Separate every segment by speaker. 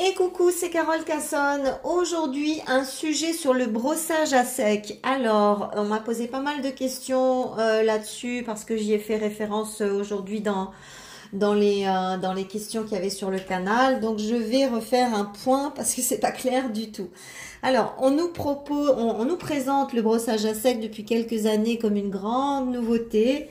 Speaker 1: Et coucou, c'est Carole Cassonne. Aujourd'hui, un sujet sur le brossage à sec. Alors, on m'a posé pas mal de questions euh, là-dessus parce que j'y ai fait référence euh, aujourd'hui dans dans les euh, dans les questions qu'il y avait sur le canal. Donc, je vais refaire un point parce que c'est pas clair du tout. Alors, on nous propose, on nous présente le brossage à sec depuis quelques années comme une grande nouveauté.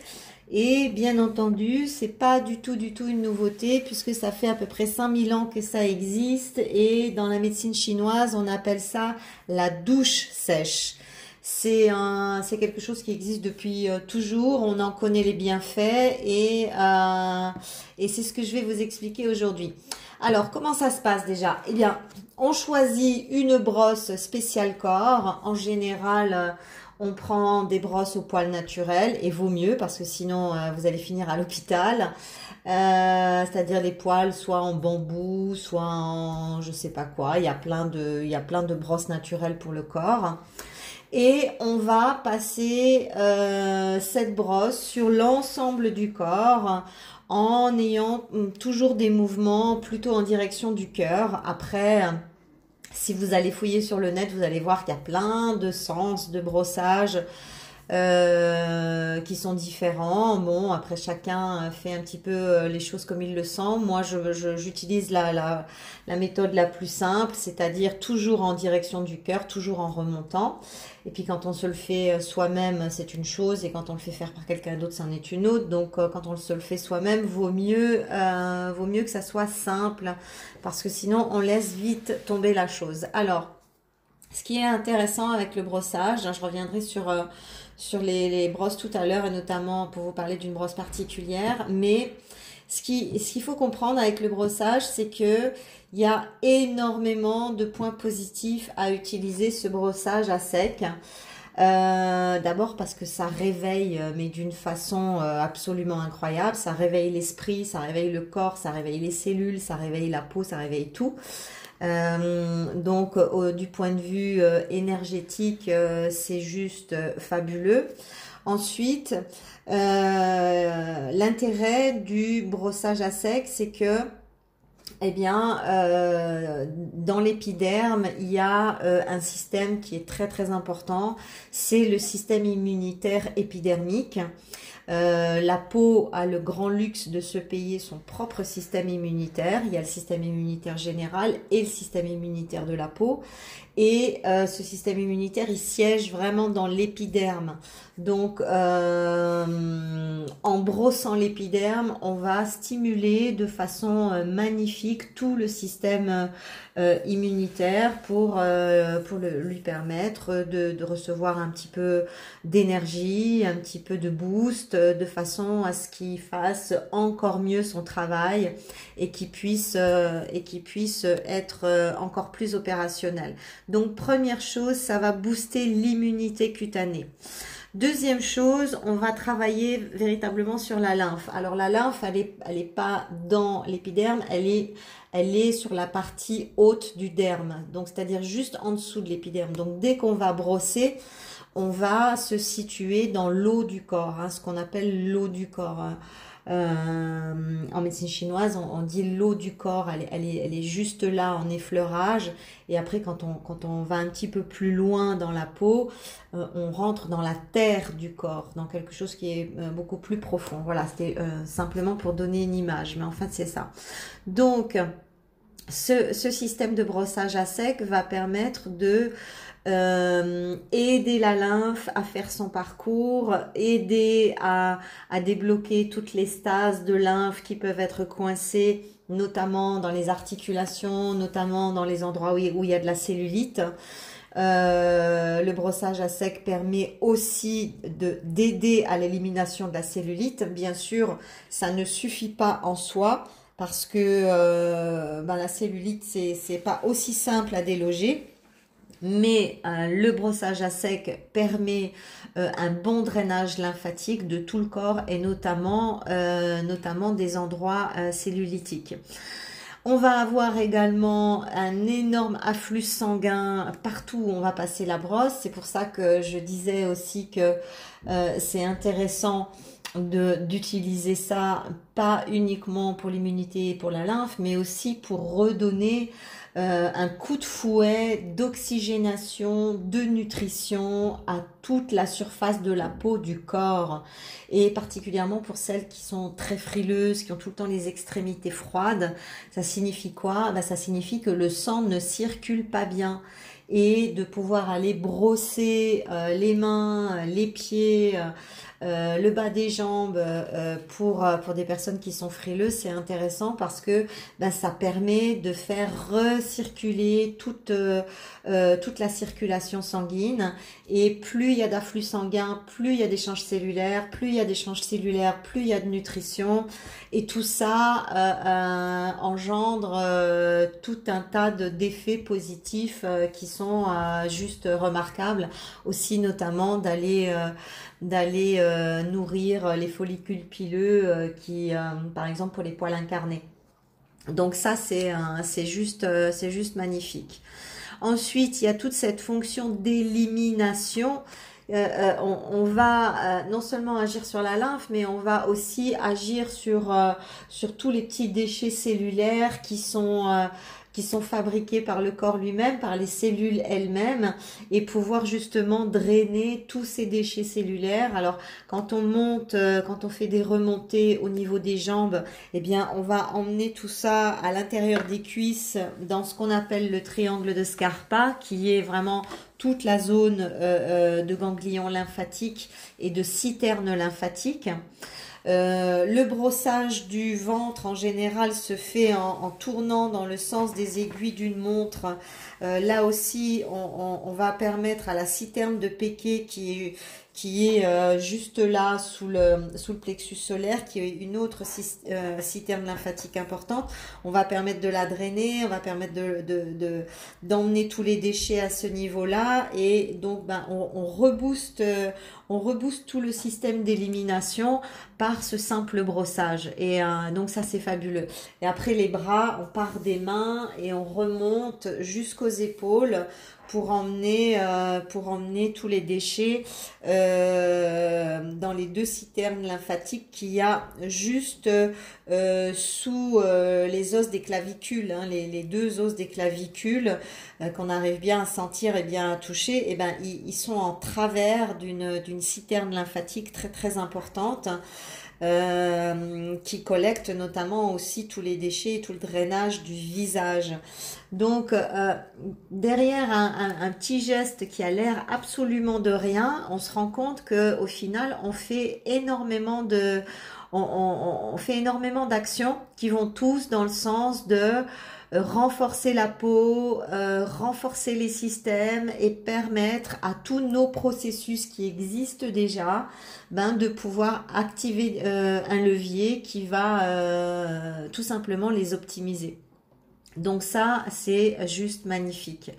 Speaker 1: Et bien entendu, c'est pas du tout, du tout une nouveauté puisque ça fait à peu près 5000 ans que ça existe et dans la médecine chinoise, on appelle ça la douche sèche. C'est un, c'est quelque chose qui existe depuis euh, toujours. On en connaît les bienfaits et euh, et c'est ce que je vais vous expliquer aujourd'hui. Alors, comment ça se passe déjà? Eh bien, on choisit une brosse spéciale corps. En général, euh, on prend des brosses au poil naturel et vaut mieux parce que sinon euh, vous allez finir à l'hôpital. Euh, c'est-à-dire les poils soit en bambou, soit en je sais pas quoi. Il y a plein de, il y a plein de brosses naturelles pour le corps. Et on va passer euh, cette brosse sur l'ensemble du corps en ayant hum, toujours des mouvements plutôt en direction du cœur. Après, si vous allez fouiller sur le net, vous allez voir qu'il y a plein de sens de brossage euh, qui sont différents. Bon, après chacun fait un petit peu euh, les choses comme il le sent. Moi, j'utilise la, la, la, méthode la plus simple, c'est-à-dire toujours en direction du cœur, toujours en remontant. Et puis quand on se le fait euh, soi-même, c'est une chose, et quand on le fait faire par quelqu'un d'autre, c'en est une autre. Donc quand on se le fait soi-même, vaut mieux, euh, vaut mieux que ça soit simple, parce que sinon on laisse vite tomber la chose. Alors, ce qui est intéressant avec le brossage, hein, je reviendrai sur sur les, brosses tout à l'heure et notamment pour vous parler d'une brosse particulière. Mais ce qu'il ce qu'il faut comprendre avec le brossage, c'est que il y a énormément de points positifs à utiliser ce brossage à sec. Euh, D'abord parce que ça réveille, euh, mais d'une façon euh, absolument incroyable. Ça réveille l'esprit, ça réveille le corps, ça réveille les cellules, ça réveille la peau, ça réveille tout. Euh, donc du point de vue euh, énergétique, euh, c'est juste fabuleux. Ensuite, l'intérêt du brossage à sec, c'est que eh bien, dans l'épiderme, il y a un système qui est très très important, c'est le système immunitaire épidermique. Euh, la peau a le grand luxe de se payer son propre système immunitaire. Il y a le système immunitaire général et le système immunitaire de la peau. Et euh, ce système immunitaire, il siège vraiment dans l'épiderme. Donc, euh, en brossant l'épiderme, on va stimuler de façon euh, magnifique tout le système immunitaire pour, pour lui permettre de, recevoir un petit peu d'énergie, un petit peu de boost, de façon à ce qu'il fasse encore mieux son travail et qu'il puisse, et qu'il puisse être encore plus opérationnel. Donc première chose, ça va booster l'immunité cutanée. Deuxième chose, on va travailler véritablement sur la lymphe. Alors la lymphe, elle est, elle est pas dans l'épiderme, elle est, elle est sur la partie haute du derme. Donc c'est-à-dire juste en dessous de l'épiderme. Donc dès qu'on va brosser, on va se situer dans l'eau du corps, hein, ce qu'on appelle l'eau du corps. Euh, en médecine chinoise, on, dit l'eau du corps, elle, elle, est, elle, est, juste là en effleurage. Et après, quand on, quand on va un petit peu plus loin dans la peau, euh, on rentre dans la terre du corps, dans quelque chose qui est euh, beaucoup plus profond. Voilà, c'était simplement pour donner une image, mais en fait, c'est ça. Donc, ce, ce, système de brossage à sec va permettre de euh, aider la lymphe à faire son parcours, aider à, débloquer toutes les stases de lymphe qui peuvent être coincées, notamment dans les articulations, notamment dans les endroits où il y a de la cellulite. Euh, le brossage à sec permet aussi de d'aider à l'élimination de la cellulite. Bien sûr, ça ne suffit pas en soi parce que euh, ben, la cellulite c'est pas aussi simple à déloger mais euh, le brossage à sec permet euh, un bon drainage lymphatique de tout le corps et notamment, euh, notamment des endroits cellulitiques. On va avoir également un énorme afflux sanguin partout où on va passer la brosse. C'est pour ça que je disais aussi que c'est intéressant d'utiliser ça pas uniquement pour l'immunité et pour la lymphe, mais aussi pour redonner euh, un coup de fouet d'oxygénation, de nutrition à toute la surface de la peau du corps et particulièrement pour celles qui sont très frileuses, qui ont tout le temps les extrémités froides. Ça signifie quoi? Ben, Ça signifie que le sang ne circule pas bien et de pouvoir aller brosser euh, les mains, les pieds, euh, le bas des jambes euh, pour, pour des personnes qui sont frileuses, c'est intéressant parce que ben, ça permet de faire recirculer toute, toute la circulation sanguine et plus il y a d'afflux sanguin, plus il y a d'échanges cellulaires, plus il y a d'échanges cellulaires, plus il y a de nutrition et tout ça engendre tout un tas d'effets positifs qui sont euh, juste remarquables. Aussi notamment d'aller euh, d'aller euh, nourrir les follicules pileux qui, par exemple, pour les poils incarnés. Donc ça, c'est juste, c'est juste magnifique. Ensuite, il y a toute cette fonction d'élimination. on, va non seulement agir sur la lymphe, mais on va aussi agir sur, sur tous les petits déchets cellulaires qui sont qui sont fabriqués par le corps lui-même, par les cellules elles-mêmes, et pouvoir justement drainer tous ces déchets cellulaires. Alors, quand on monte, euh, quand on fait des remontées au niveau des jambes, eh bien, on va emmener tout ça à l'intérieur des cuisses, dans ce qu'on appelle le triangle de Scarpa, qui est vraiment toute la zone euh, euh, de ganglion lymphatique et de citerne lymphatique. Euh, le brossage du ventre en général se fait en, tournant dans le sens des aiguilles d'une montre. Euh, là aussi, on, va permettre à la citerne de Péquet qui est qui est euh, juste là sous le, sous le plexus solaire, qui est une autre euh, citerne lymphatique importante. On va permettre de la drainer, on va permettre de, de, d'emmener tous les déchets à ce niveau-là et donc ben, on, on rebooste, euh, on rebooste tout le système d'élimination par ce simple brossage. Et donc ça c'est fabuleux. Et après les bras, on part des mains et on remonte jusqu'aux épaules pour emmener, euh, pour emmener tous les déchets euh, dans les deux citernes lymphatiques qu'il y a juste euh, sous les os des clavicules, hein, les, deux os des clavicules qu'on arrive bien à sentir et bien à toucher, et eh ben ils, ils sont en travers d'une d'une citerne lymphatique très très importante. Euh, qui collecte notamment aussi tous les déchets et tout le drainage du visage. Donc euh, derrière un, petit geste qui a l'air absolument de rien, on se rend compte que au final on fait énormément de on fait énormément d'actions qui vont tous dans le sens de renforcer la peau, euh, renforcer les systèmes et permettre à tous nos processus qui existent déjà ben, de pouvoir activer euh, un levier qui va tout simplement les optimiser. Donc ça, c'est juste magnifique.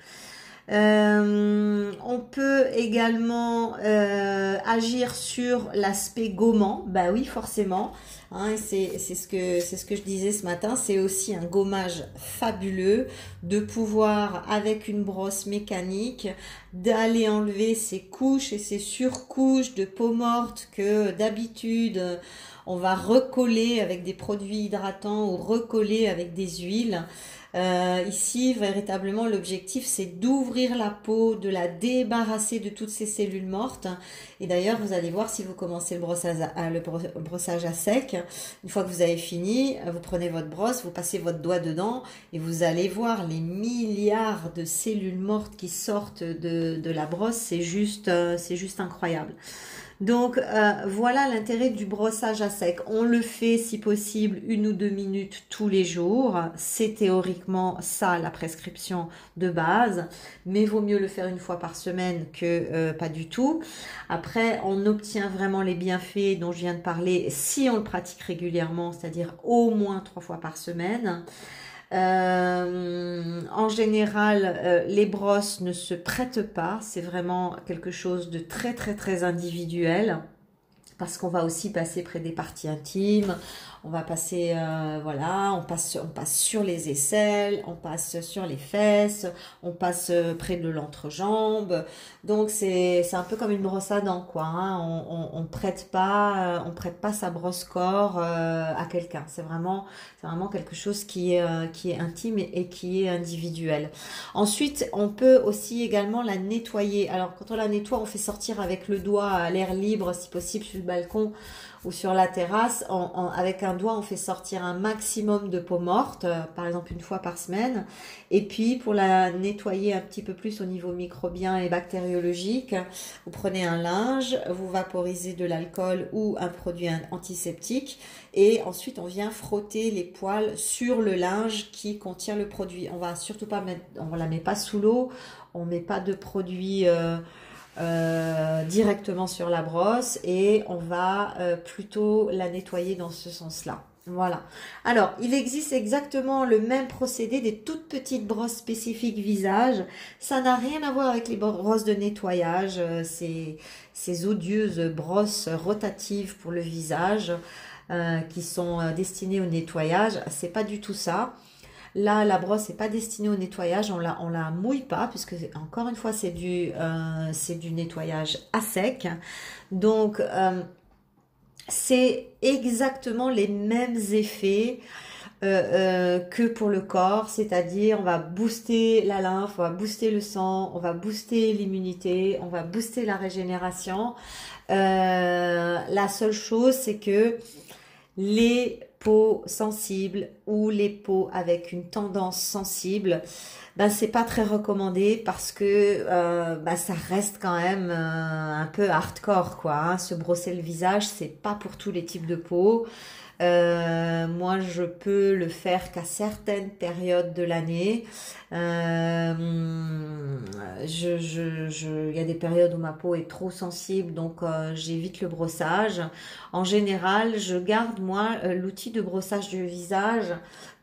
Speaker 1: On peut également agir sur l'aspect gommant, bah oui forcément. Hein, c'est ce que c'est ce que je disais ce matin. C'est aussi un gommage fabuleux de pouvoir avec une brosse mécanique d'aller enlever ces couches et ces surcouches de peau morte que d'habitude on va recoller avec des produits hydratants ou recoller avec des huiles. Euh, ici, véritablement, l'objectif, c'est d'ouvrir la peau, de la débarrasser de toutes ces cellules mortes. Et d'ailleurs, vous allez voir si vous commencez le brossage, à, sec. Une fois que vous avez fini, vous prenez votre brosse, vous passez votre doigt dedans et vous allez voir les milliards de cellules mortes qui sortent de, de la brosse. C'est juste, euh, c'est juste incroyable. Donc euh, voilà l'intérêt du brossage à sec. On le fait si possible une ou deux minutes tous les jours. C'est théoriquement ça la prescription de base, mais vaut mieux le faire une fois par semaine que euh, pas du tout. Après, on obtient vraiment les bienfaits dont je viens de parler si on le pratique régulièrement, c'est-à-dire au moins trois fois par semaine. Euh, en général, euh, les brosses ne se prêtent pas. C'est vraiment quelque chose de très très très individuel parce qu'on va aussi passer près des parties intimes, On va passer, euh, voilà, on passe, on passe sur les aisselles, on passe sur les fesses, on passe euh, près de l'entrejambe. Donc c'est, c'est un peu comme une brosse à dents, quoi. Hein. On, on, prête pas, on prête pas sa brosse corps à quelqu'un. C'est vraiment, c'est vraiment quelque chose qui est, qui est intime et, et qui est individuel. Ensuite, on peut aussi également la nettoyer. Alors quand on la nettoie, on fait sortir avec le doigt à l'air libre, si possible sur le balcon ou sur la terrasse. avec un doigt, on fait sortir un maximum de peau morte, euh, par exemple une fois par semaine. Et puis pour la nettoyer un petit peu plus au niveau microbien et bactériologique, vous prenez un linge, vous vaporisez de l'alcool ou un produit antiseptique et ensuite on vient frotter les poils sur le linge qui contient le produit. On va surtout pas mettre, on la met pas sous l'eau, on met pas de produit euh, euh, directement sur la brosse et on va euh, plutôt la nettoyer dans ce sens-là. Voilà. Alors, il existe exactement le même procédé des toutes petites brosses spécifiques visage. Ça n'a rien à voir avec les brosses de nettoyage, euh, ces, ces odieuses brosses rotatives pour le visage qui sont destinées au nettoyage. C'est pas du tout ça. Là, la brosse n'est pas destinée au nettoyage, on la, on la mouille pas, puisque encore une fois, c'est du, euh, du nettoyage à sec. Donc, euh, c'est exactement les mêmes effets euh, que pour le corps, c'est-à-dire on va booster la lymphe, on va booster le sang, on va booster l'immunité, on va booster la régénération. la seule chose, c'est que les peaux sensibles ou les peaux avec une tendance sensible, ben c'est pas très recommandé parce que euh, ben, ça reste quand même euh, un peu hardcore quoi. Hein. Se brosser le visage, c'est pas pour tous les types de peau. Euh, moi, je peux le faire qu'à certaines périodes de l'année. Euh, je, je, il y a des périodes où ma peau est trop sensible, donc euh, j'évite le brossage. En général, je garde moi l'outil de brossage du visage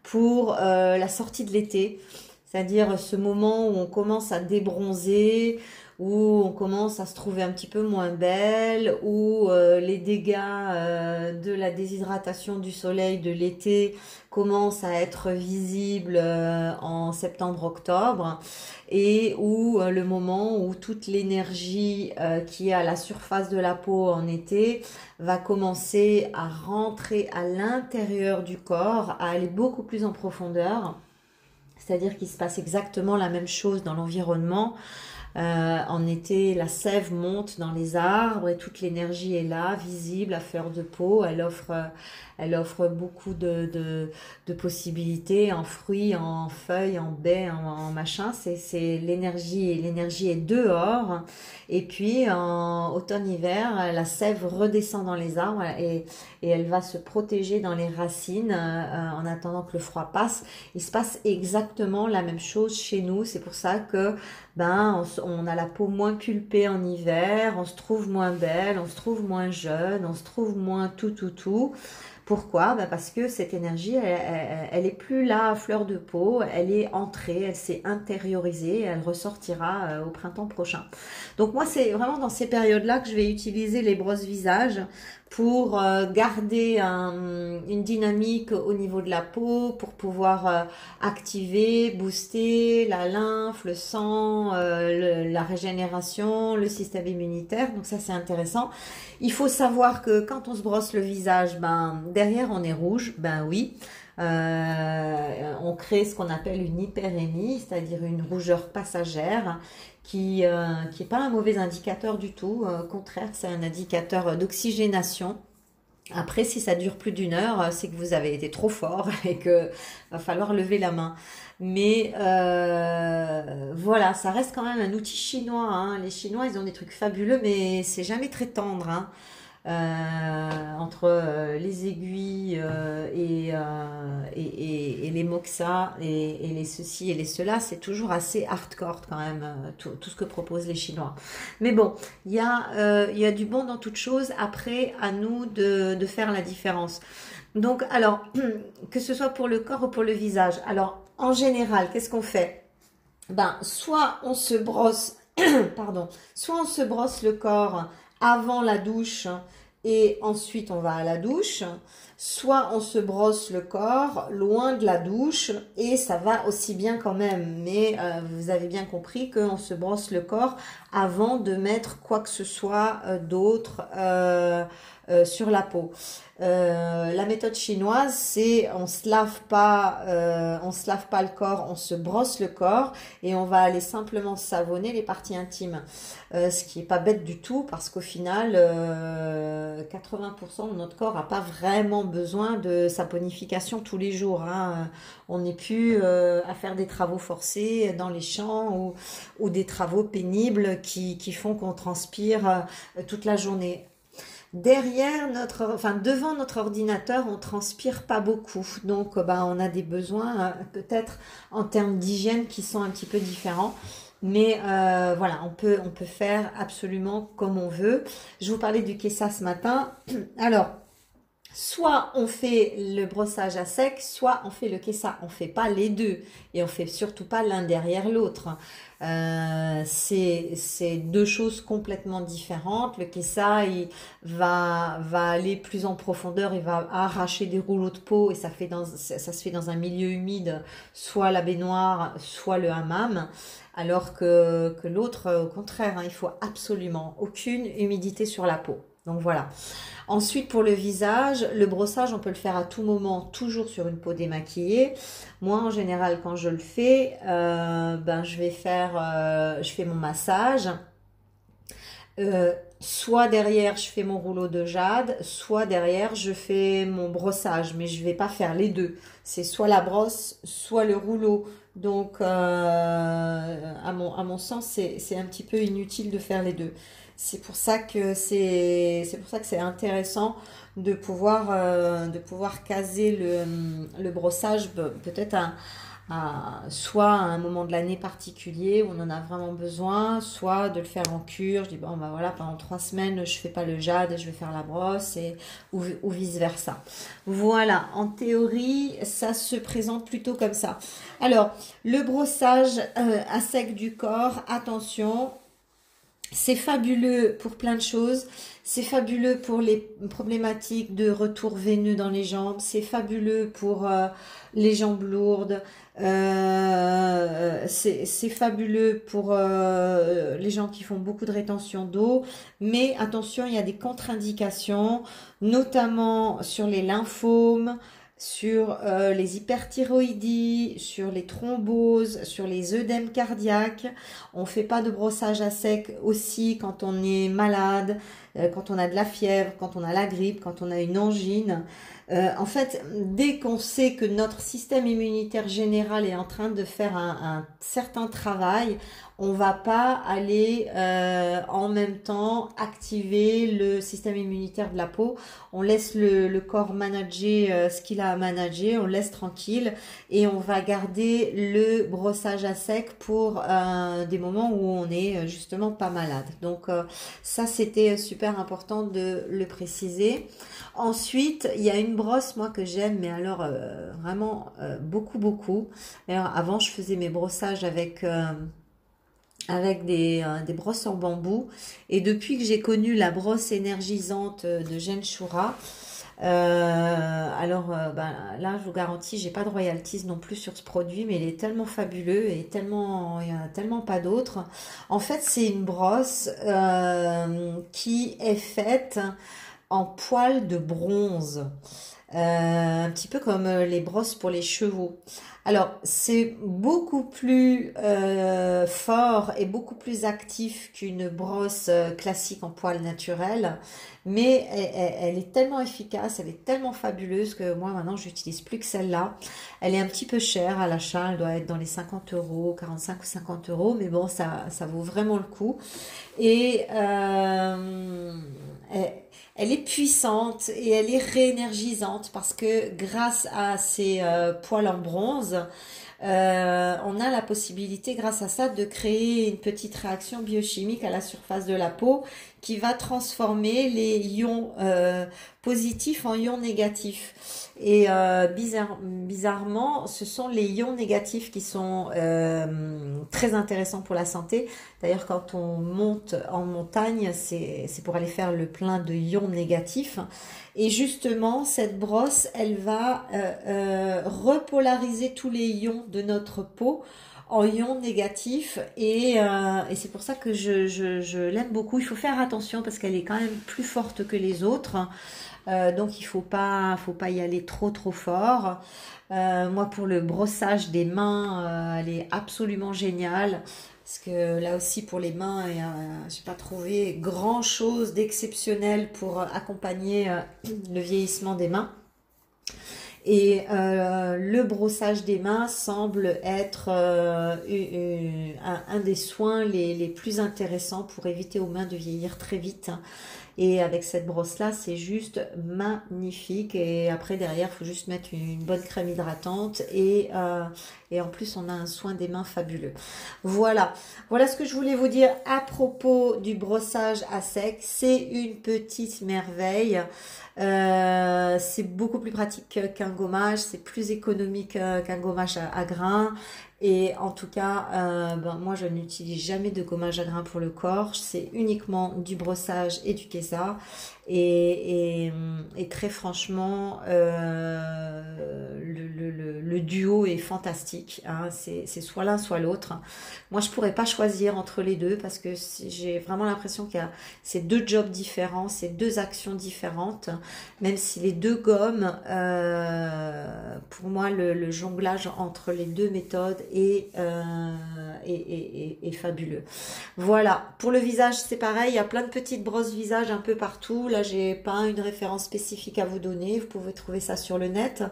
Speaker 1: pour la sortie de l'été, c'est-à-dire ce moment où on commence à débronzer, où on commence à se trouver un petit peu moins belle, où euh, les dégâts euh, de la déshydratation du soleil de l'été commencent à être visibles euh, en septembre-octobre, et où le moment où toute l'énergie qui est à la surface de la peau en été va commencer à rentrer à l'intérieur du corps, à aller beaucoup plus en profondeur. C'est-à-dire qu'il se passe exactement la même chose dans l'environnement. Euh, en été, la sève monte dans les arbres et toute l'énergie est là, visible à fleur de peau. Elle offre, elle offre beaucoup de, de, de possibilités en fruits, en feuilles, en baies, en, machin. C'est, c'est l'énergie, l'énergie est dehors. Et puis en automne-hiver, la sève redescend dans les arbres et, et elle va se protéger dans les racines euh, en attendant que le froid passe. Il se passe exactement la même chose chez nous. C'est pour ça que ben on, a la peau moins pulpée en hiver, on se trouve moins belle, on se trouve moins jeune, on se trouve moins tout tout tout. Pourquoi? Ben Parce que cette énergie, elle, elle, est plus là à fleur de peau, elle est entrée, elle s'est intériorisée, elle ressortira euh, au printemps prochain. Donc moi, c'est vraiment dans ces périodes-là que je vais utiliser les brosses visage pour euh, garder une dynamique au niveau de la peau, pour pouvoir euh, activer, booster la lymphe, le sang, euh, la régénération, le système immunitaire. Donc ça c'est intéressant. Il faut savoir que quand on se brosse le visage, ben derrière on est rouge, ben oui. on crée ce qu'on appelle une hyperémie, c'est-à-dire une rougeur passagère qui n'est euh, pas un mauvais indicateur du tout. Euh, au contraire, c'est un indicateur d'oxygénation. Après, si ça dure plus d'une heure, euh, c'est que vous avez été trop fort et que va falloir lever la main. Mais voilà, ça reste quand même un outil chinois. Hein. Les Chinois, ils ont des trucs fabuleux, mais c'est jamais très tendre. Hein. Euh, entre euh, les aiguilles euh, et, les moxa et, les ceci et les cela, c'est toujours assez hardcore quand même, tout, ce que proposent les Chinois. Mais bon, il y, a, du bon dans toute chose. Après, à nous de, de faire la différence. Donc, alors, que ce soit pour le corps ou pour le visage. Alors, en général, qu'est-ce qu'on fait? Ben, soit on se brosse, pardon, soit on se brosse le corps avant la douche et ensuite on va à la douche soit on se brosse le corps loin de la douche et ça va aussi bien quand même. Mais euh, vous avez bien compris qu'on se brosse le corps avant de mettre quoi que ce soit euh, d'autre euh, sur la peau. La méthode chinoise, c'est on se lave pas, on se lave pas le corps, on se brosse le corps et on va aller simplement savonner les parties intimes. Ce qui est pas bête du tout parce qu'au final, 80% de notre corps n'a pas vraiment besoin de saponification tous les jours. Hein. On n'est plus à faire des travaux forcés dans les champs ou, des travaux pénibles qui, font qu'on transpire toute la journée derrière notre, enfin devant notre ordinateur, on transpire pas beaucoup. Donc, bah, on a des besoins euh, peut-être en termes d'hygiène qui sont un petit peu différents. Mais euh, voilà, on peut, on peut faire absolument comme on veut. Je vous parlais du Kessa ce matin. Alors, soit on fait le brossage à sec, soit on fait le Kessa. On fait pas les deux et on fait surtout pas l'un derrière l'autre. Euh, c'est deux choses complètement différentes. Le Kessa, va, va aller plus en profondeur, il va arracher des rouleaux de peau et ça, fait dans, ça, se fait dans un milieu humide, soit la baignoire, soit le hammam. Alors que, que l'autre, au contraire, hein, il faut absolument aucune humidité sur la peau. Donc voilà. Ensuite, pour le visage, le brossage, on peut le faire à tout moment, toujours sur une peau démaquillée. Moi, en général, quand je le fais, euh, ben, je vais faire, euh, je fais mon massage. Euh, soit derrière, je fais mon rouleau de jade, soit derrière, je fais mon brossage. Mais je vais pas faire les deux. C'est soit la brosse, soit le rouleau. Donc, à mon sens, c'est un petit peu inutile de faire les deux. C'est pour ça que c'est pour ça que c'est intéressant de pouvoir euh, de pouvoir caser le, le brossage peut-être à, à, soit à un moment de l'année particulier où on en a vraiment besoin, soit de le faire en cure. Je dis bon bah voilà pendant trois semaines je fais pas le jade, je vais faire la brosse et ou, ou vice versa. Voilà, en théorie ça se présente plutôt comme ça. Alors le brossage euh, à sec du corps, attention, c'est fabuleux pour plein de choses. C'est fabuleux pour les problématiques de retour veineux dans les jambes. C'est fabuleux pour euh, les jambes lourdes. Euh, c'est fabuleux pour euh, les gens qui font beaucoup de rétention d'eau. Mais attention, il y a des contre-indications, notamment sur les lymphomes, sur euh, les hyperthyroïdies, sur les thromboses, sur les œdèmes cardiaques. On fait pas de brossage à sec aussi quand on est malade, euh, quand on a de la fièvre, quand on a la grippe, quand on a une angine. Euh, en fait, dès qu'on sait que notre système immunitaire général est en train de faire un, un certain travail, on va pas aller euh, en même temps activer le système immunitaire de la peau. On laisse le, corps manager euh, ce qu'il a à manager, on laisse tranquille et on va garder le brossage à sec pour euh, des moments où on est justement pas malade. Donc ça c'était super important de le préciser. Ensuite, il y a une brosse moi que j'aime, mais alors vraiment beaucoup beaucoup. Alors, avant je faisais mes brossages avec avec des, euh, des, brosses en bambou. Et depuis que j'ai connu la brosse énergisante de Jen Shura, euh, alors euh, ben, là, je vous garantis, j'ai pas de royalties non plus sur ce produit, mais il est tellement fabuleux et tellement, il y en a tellement pas d'autres. En fait, c'est une brosse qui est faite en poils de bronze. un petit peu comme les brosses pour les chevaux. Alors, c'est beaucoup plus euh, fort et beaucoup plus actif qu'une brosse euh, classique en poil naturel, mais elle, est tellement efficace, elle est tellement fabuleuse que moi maintenant j'utilise plus que celle-là. Elle est un petit peu chère à l'achat, elle doit être dans les 50 euros, 45 ou 50 euros, mais bon, ça, vaut vraiment le coup. Et euh, elle est puissante et elle est réénergisante parce que grâce à ces euh, poils en bronze, euh, on a la possibilité, grâce à ça, de créer une petite réaction biochimique à la surface de la peau qui va transformer les ions euh, positifs en ions négatifs. Et euh, bizarrement, ce sont les ions négatifs qui sont euh, très intéressants pour la santé. D'ailleurs, quand on monte en montagne, c'est pour aller faire le plein de ions négatifs. Et justement, cette brosse, elle va repolariser tous les ions de notre peau en ions négatifs et, euh, et c'est pour ça que je, je, je l'aime beaucoup. Il faut faire attention parce qu'elle est quand même plus forte que les autres. Euh, donc il faut pas, faut pas y aller trop trop fort. Euh, moi pour le brossage des mains, elle est absolument géniale. Parce que là aussi pour les mains, je n'ai pas trouvé grand chose d'exceptionnel pour accompagner le vieillissement des mains. Et euh, le brossage des mains semble être euh, un, des soins les, les, plus intéressants pour éviter aux mains de vieillir très vite. Et avec cette brosse-là, c'est juste magnifique. Et après, derrière, il faut juste mettre une bonne crème hydratante. Et, euh, et en plus, on a un soin des mains fabuleux. Voilà. Voilà ce que je voulais vous dire à propos du brossage à sec. C'est une petite merveille. Euh, c'est beaucoup plus pratique qu'un gommage, c'est plus économique qu'un gommage à, à grains. Et en tout cas, euh, ben, moi je n'utilise jamais de gommage à grains pour le corps. C'est uniquement du brossage et du kesa. Et, et, très franchement, euh, le, le, duo est fantastique. Hein. C'est soit l'un, soit l'autre. Moi, je pourrais pas choisir entre les deux parce que j'ai vraiment l'impression qu'il y a ces deux jobs différents, ces deux actions différentes. Même si les deux gommes, euh, pour moi, le, jonglage entre les deux méthodes est, euh, est, est, fabuleux. Voilà. Pour le visage, c'est pareil. Il y a plein de petites brosses visage un peu partout j'ai pas une référence spécifique à vous donner. Vous pouvez trouver ça sur le net.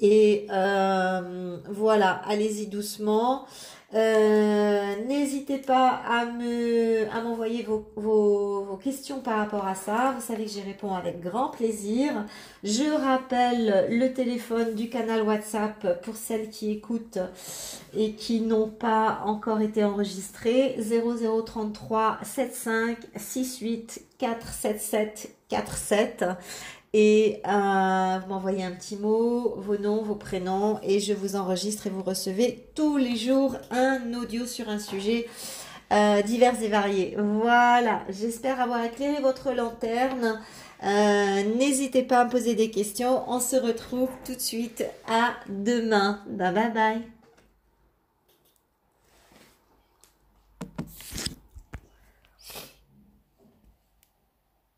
Speaker 1: Et euh, voilà, allez-y doucement. Euh, n'hésitez pas à me à m'envoyer vos, vos, questions par rapport à ça. Vous savez que j'y réponds avec grand plaisir. Je rappelle le téléphone du canal WhatsApp pour celles qui écoutent et qui n'ont pas encore été enregistrées. 0033 75 68 477 47 et euh, vous m'envoyez un petit mot, vos noms, vos prénoms et je vous enregistre et vous recevez tous les jours un audio sur un sujet euh, divers et variés. Voilà, j'espère avoir éclairé votre lanterne. Euh, n'hésitez pas à me poser des questions. On se retrouve tout de suite à demain. Bye bye bye.